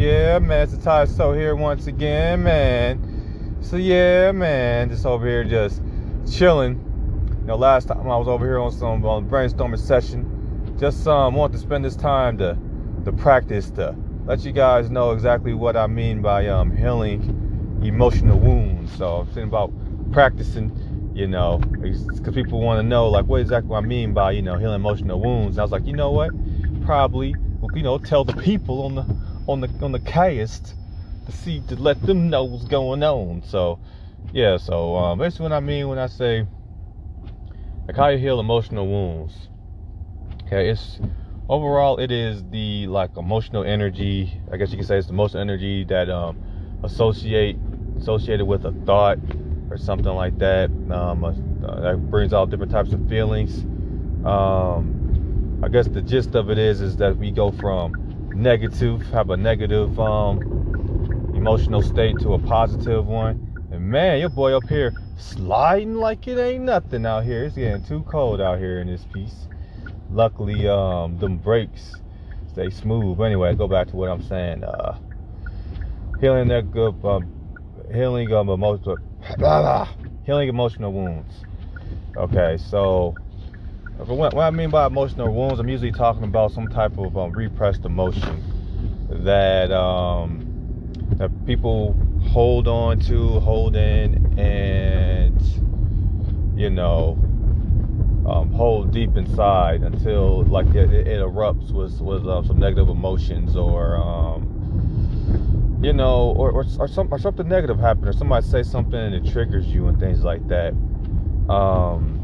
Yeah, man, it's the Ty So here once again, man. So yeah, man, just over here just chilling. You know, last time I was over here on some brainstorming session, just um want to spend this time to to practice to let you guys know exactly what I mean by um healing emotional wounds. So I'm thinking about practicing, you know, because people want to know like what exactly I mean by you know healing emotional wounds. And I was like, you know what, probably you know tell the people on the on the on the cast to see to let them know what's going on. So yeah, so um, basically what I mean when I say like how you heal emotional wounds. Okay, it's overall it is the like emotional energy. I guess you can say it's the most energy that um, associate associated with a thought or something like that. Um, uh, that brings out different types of feelings. Um, I guess the gist of it is is that we go from negative, have a negative um, emotional state to a positive one. And man, your boy up here sliding like it ain't nothing out here. It's getting too cold out here in this piece. Luckily, um, them brakes stay smooth. But anyway, go back to what I'm saying. Uh, healing that good, um, healing of emotional, healing emotional wounds. Okay, so what, I mean by emotional wounds, I'm usually talking about some type of um, repressed emotion that um, that people hold on to, hold in, and you know, um, hold deep inside until like it, it erupts with with uh, some negative emotions or um, you know, or, or or, some, or something negative happen, or somebody say something and it triggers you and things like that. Um,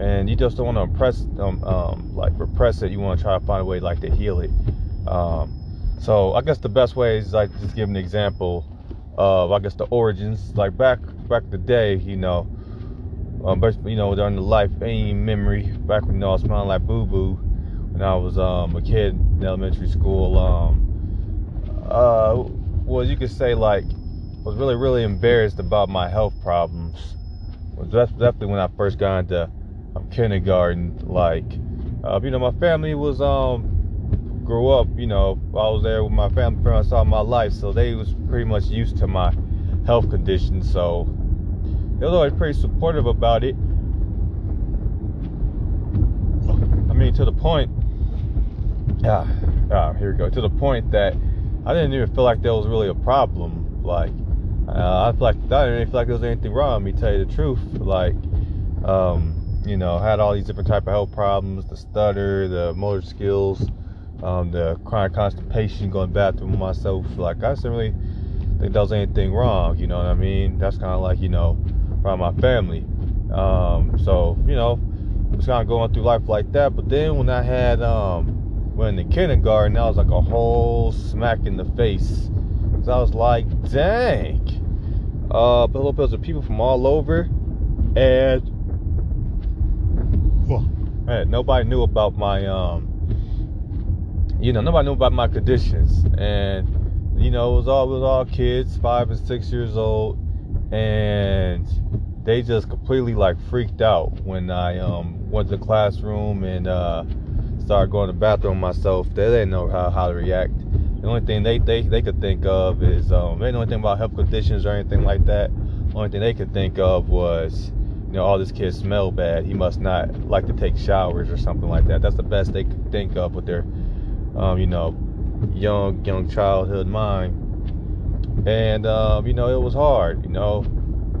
and you just don't want to impress um, um, like repress it. You want to try to find a way like to heal it. Um, so i guess the best way is like just give an example of i guess the origins. Like back back the day you know um, but you know during the life aim memory back when you know, i was smelling like boo boo when i was um, a kid in elementary school um, uh, well you could say like was really really embarrassed about my health problems. Was definitely when i first got into um, kindergarten. Like, uh, you know, my family was um grew up. You know, I was there with my family parents all my life, so they was pretty much used to my health condition. So they was always pretty supportive about it. I mean, to the point. Yeah, yeah. Here we go. To the point that I didn't even feel like there was really a problem. Like, uh, I feel like I didn't feel like there was anything wrong. Me tell you the truth. Like, um, you know, had all these different type of health problems, the stutter, the motor skills, um, the chronic constipation, going bathroom myself. Like I didn't really think there was anything wrong. You know what I mean? That's kind of like you know, around my family. Um, so you know, was kind of going through life like that. But then when I had um, went in kindergarten, that was like a whole smack in the face. Cause I was like, dang. Uh, bit of people from all over, and nobody knew about my um you know nobody knew about my conditions. And you know it was all it was all kids five and six years old. And they just completely like freaked out when I um went to the classroom and uh started going to the bathroom myself. They didn't know how, how to react. The only thing they, they, they could think of is um they didn't know anything about health conditions or anything like that. The only thing they could think of was you know, all this kid smell bad. He must not like to take showers or something like that. That's the best they could think of with their, um, you know, young young childhood mind. And um, you know, it was hard. You know,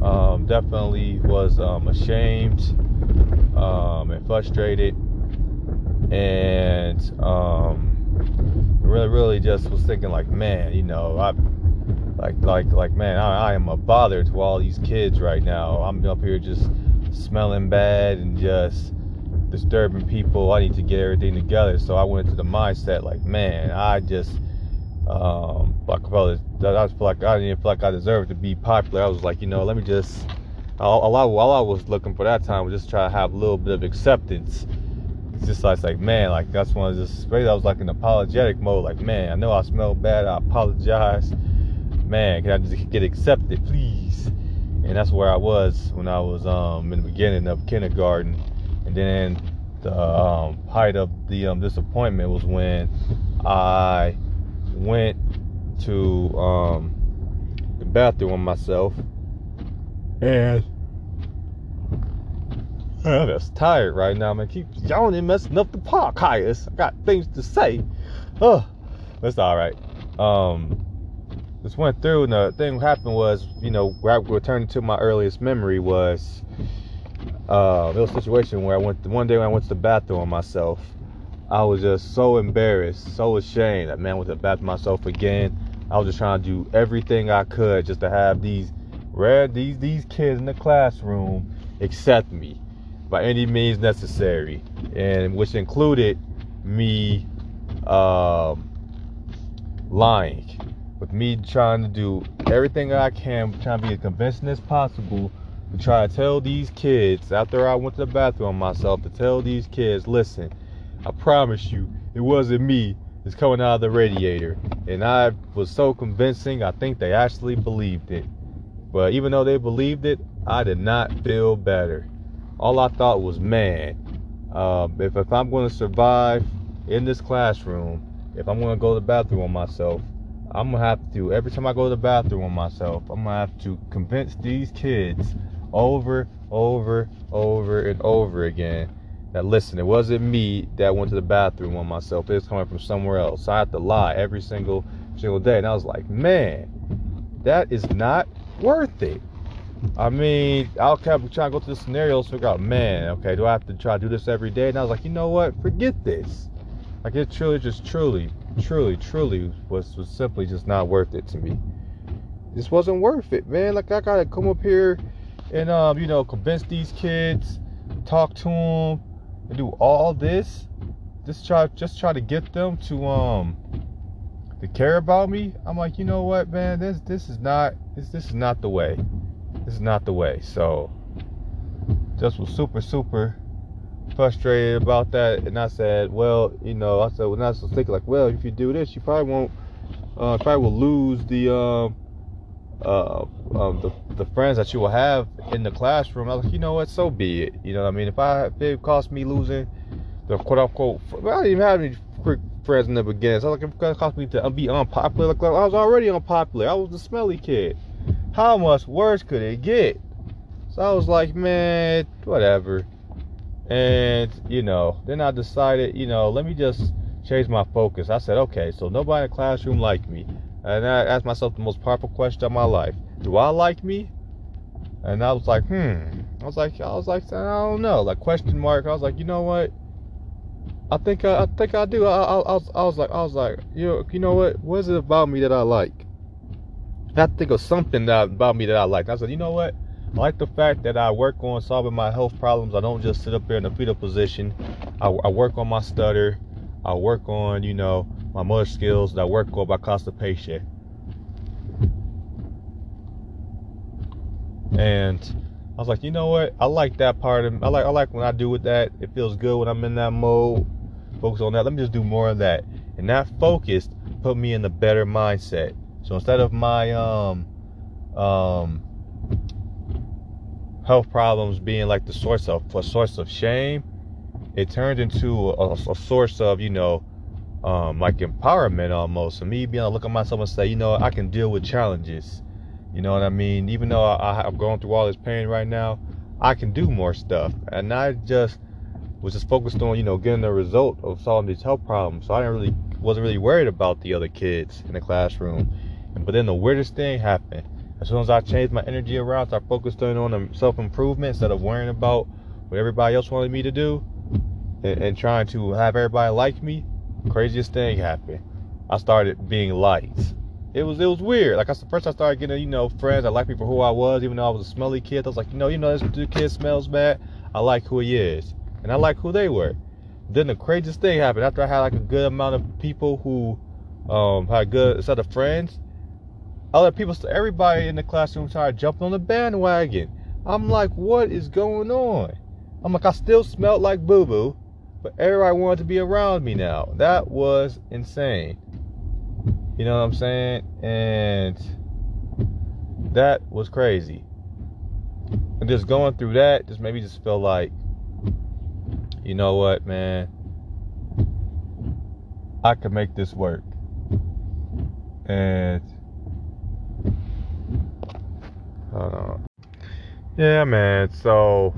um, definitely was um, ashamed um, and frustrated, and um, really, really just was thinking like, man, you know, I like like like man I, I, am a bother to all these kids right now i'm up here just smelling bad and just disturbing people i need to get everything together so i went to the mindset like man i just um like I feel like I didn't feel like I deserved to be popular. I was like, you know, let me just a lot while I was looking for that time was just try to have a little bit of acceptance. It's just like, like man, like that's one of just I was like in apologetic mode, like man, I know I smell bad, I apologize man, can I just get accepted, please? And that's where I was when I was um, in the beginning of kindergarten. And then the um, height of the um, disappointment was when I went to um, the bathroom myself. And I'm just tired right now, man. Keep yawning, messing up the podcast. I got things to say. Oh, that's all right. Um, just went through, and the thing that happened was, you know, returning to my earliest memory was uh, there was a situation where I went one day when I went to the bathroom myself. I was just so embarrassed, so ashamed that man went to the bathroom myself again. I was just trying to do everything I could just to have these red these these kids in the classroom accept me by any means necessary, and which included me um, lying, with me trying to do everything I can, trying to be as convincing as possible to try to tell these kids after I went to the bathroom myself to tell these kids, listen, I promise you, it wasn't me. It's coming out of the radiator. And I was so convincing, I think they actually believed it. But even though they believed it, I did not feel better. All I thought was, man, uh, if, if I'm going to survive in this classroom, if I'm going to go to the bathroom on myself, I'm to have to, every time I go to the bathroom on myself, I'm to have to convince these kids over, over, over, and over again that listen, it wasn't me that went to the bathroom on myself. It was coming from somewhere else. So I had to lie every single single day. And I was like, man, that is not worth it. I mean, I'll keep trying to go through the scenarios, figure out, man, okay, do I have to try to do this every day? And I was like, you know what? Forget this. Like it truly, just truly, truly, truly was was simply just not worth it to me. This wasn't worth it, man. Like I gotta come up here and um, you know, convince these kids, talk to them, and do all this. Just try, just try to get them to um to care about me. I'm like, you know what, man, this this is not this this is not the way. This is not the way. So just was super, super frustrated about that. And I said, well, you know, I said, when I was thinking like, well, if you do this, you probably won't, uh, probably will lose the, um, uh, um, the, the friends that you will have in the classroom. I was like, you know what, so be it. You know what I mean? If I, if it cost me losing the quote unquote, I didn't even have any friends in the beginning. So like, if it cost me to be unpopular, like I was already unpopular. I was the smelly kid how much worse could it get? So I was like, man, whatever. And, you know, then I decided, you know, let me just change my focus. I said, okay, so nobody in the classroom liked me. And I asked myself the most powerful question of my life. Do I like me? And I was like, hmm. I was like, I was like, I don't know. Like question mark. I was like, you know what? I think I, I think I do. I, I, I, was, I was like, I was like, you know, you know what? What is it about me that I like? I think of something that about me that I like. I said, you know what? I like the fact that I work on solving my health problems. I don't just sit up there in a fetal position. I, I work on my stutter. I work on, you know, my motor skills. I work on my constipation. And I was like, you know what? I like that part of. I like. I like when I do with that. It feels good when I'm in that mode. Focus on that. Let me just do more of that. And that focus put me in a better mindset. So instead of my um um health problems being like the source of a source of shame, it turned into a, a source of you know um, like empowerment almost. And me being able to look at myself and say, you know, I can deal with challenges. You know what I mean? Even though I, I'm going through all this pain right now, I can do more stuff. And I just was just focused on, you know, getting the result of solving these health problems. So I didn't really wasn't really worried about the other kids in the classroom. But then the weirdest thing happened. As soon as I changed my energy around, I focused on self improvement instead of worrying about what everybody else wanted me to do and, and trying to have everybody like me. Craziest thing happened. I started being liked. It was it was weird. Like I first I started getting you know friends I like me for who I was, even though I was a smelly kid. I was like, you know, you know this kid smells bad. I like who he is, and I like who they were. Then the craziest thing happened after I had like a good amount of people who um, had a good set of friends other people, everybody in the classroom started jumping on the bandwagon. I'm like, what is going on? I'm like, I still smelled like boo boo, but everybody wanted to be around me now. That was insane. You know what I'm saying? And that was crazy. And just going through that just made me just feel like, you know what, man? I could make this work. And on. Yeah, man. So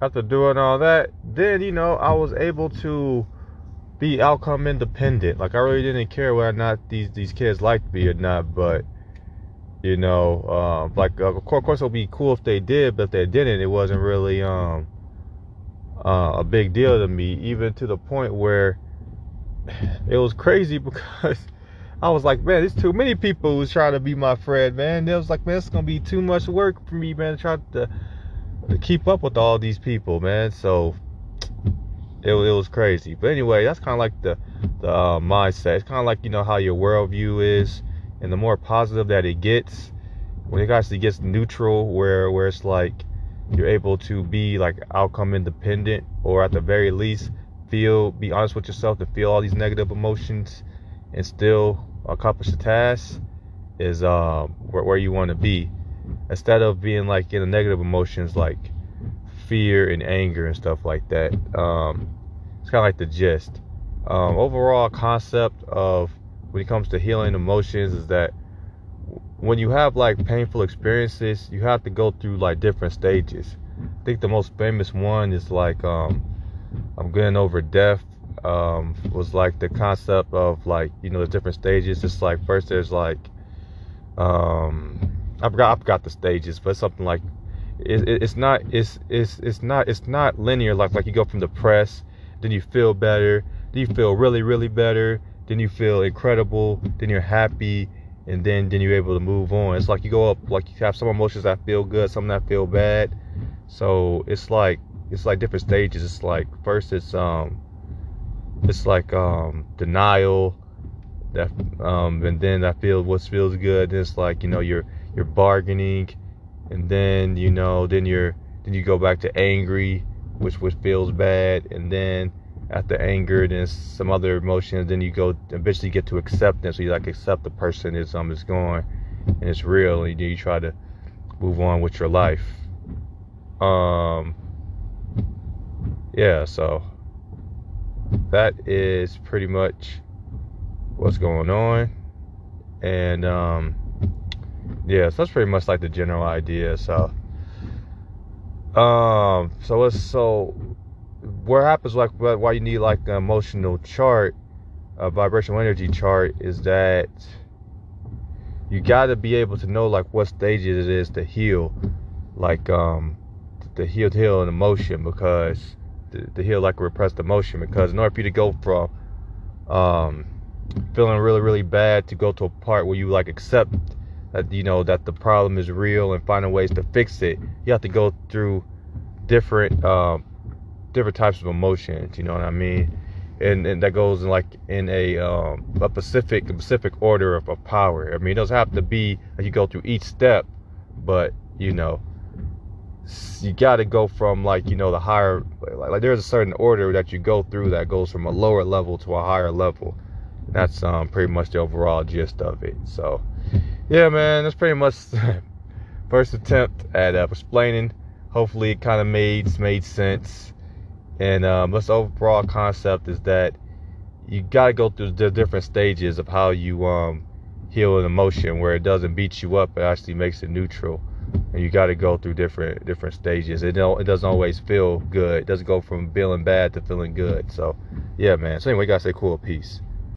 after doing all that, then you know I was able to be outcome independent. Like I really didn't care whether or not these these kids liked me or not, but you know, uh, like of course it would be cool if they did, but if they didn't, it wasn't really um uh, a big deal to me, even to the point where it was crazy because I was like, man, there's too many people who's trying to be my friend, man. It was like, man, it's gonna be too much work for me, man, to try to, to keep up with all these people, man. So it, it was crazy. But anyway, that's kind of like the the uh, mindset. It's kind of like you know how your worldview is, and the more positive that it gets, when it actually gets neutral, where where it's like you're able to be like outcome independent, or at the very least feel, be honest with yourself to feel all these negative emotions and still accomplish the task is uh, where, where you want to be. Instead of being like in the negative emotions like fear and anger and stuff like that. Um, it's kind of like the gist. Um, overall concept of when it comes to healing emotions is that when you have like painful experiences, you have to go through like different stages. I think the most famous one is like um, I'm getting over death um, was like the concept of like you know the different stages. It's like first there's like um, I forgot I forgot the stages, but something like it, it, it's not it's it's it's not it's not linear. Like like you go from depressed, then you feel better, then you feel really really better, then you feel incredible, then you're happy, and then then you're able to move on. It's like you go up like you have some emotions that feel good, some that feel bad. So it's like it's like different stages. It's like first it's um it's like um denial that um and then I feel what feels good. Then it's like you know you're you're bargaining, and then you know then you're then you go back to angry, which which feels bad, and then after anger, then some other emotions, then you go eventually get to acceptance. So you like accept the person is um is going, and it's real, and you, you try to move on with your life. Um, yeah, so that is pretty much what's going on, and um, yeah, so that's pretty much like the general idea. So, um, so it's so what happens like why you need like an emotional chart, a vibrational energy chart, is that you got to be able to know like what stages it is to heal, like um, to heal to heal an emotion because to, heal like a repressed emotion because in order for you to go from um, feeling really really bad to go to a part where you like accept that you know that the problem is real and finding ways to fix it you have to go through different um, different types of emotions. You know what I mean? And, and that goes in like in a um, a specific specific order of, of power. I mean, it doesn't have to be that you go through each step, but you know, you got to go from like you know the higher like, like, there's a certain order that you go through that goes from a lower level to a higher level. That's um pretty much the overall gist of it. So, yeah, man, that's pretty much first attempt at uh, explaining. Hopefully, it kind of made made sense. And um, this overall concept is that you got to go through the different stages of how you um, heal an emotion, where it doesn't beat you up, it actually makes it neutral. And you got to go through different different stages. It don't it doesn't always feel good. It doesn't go from feeling bad to feeling good. So, yeah, man. So anyway, you say cool. Peace.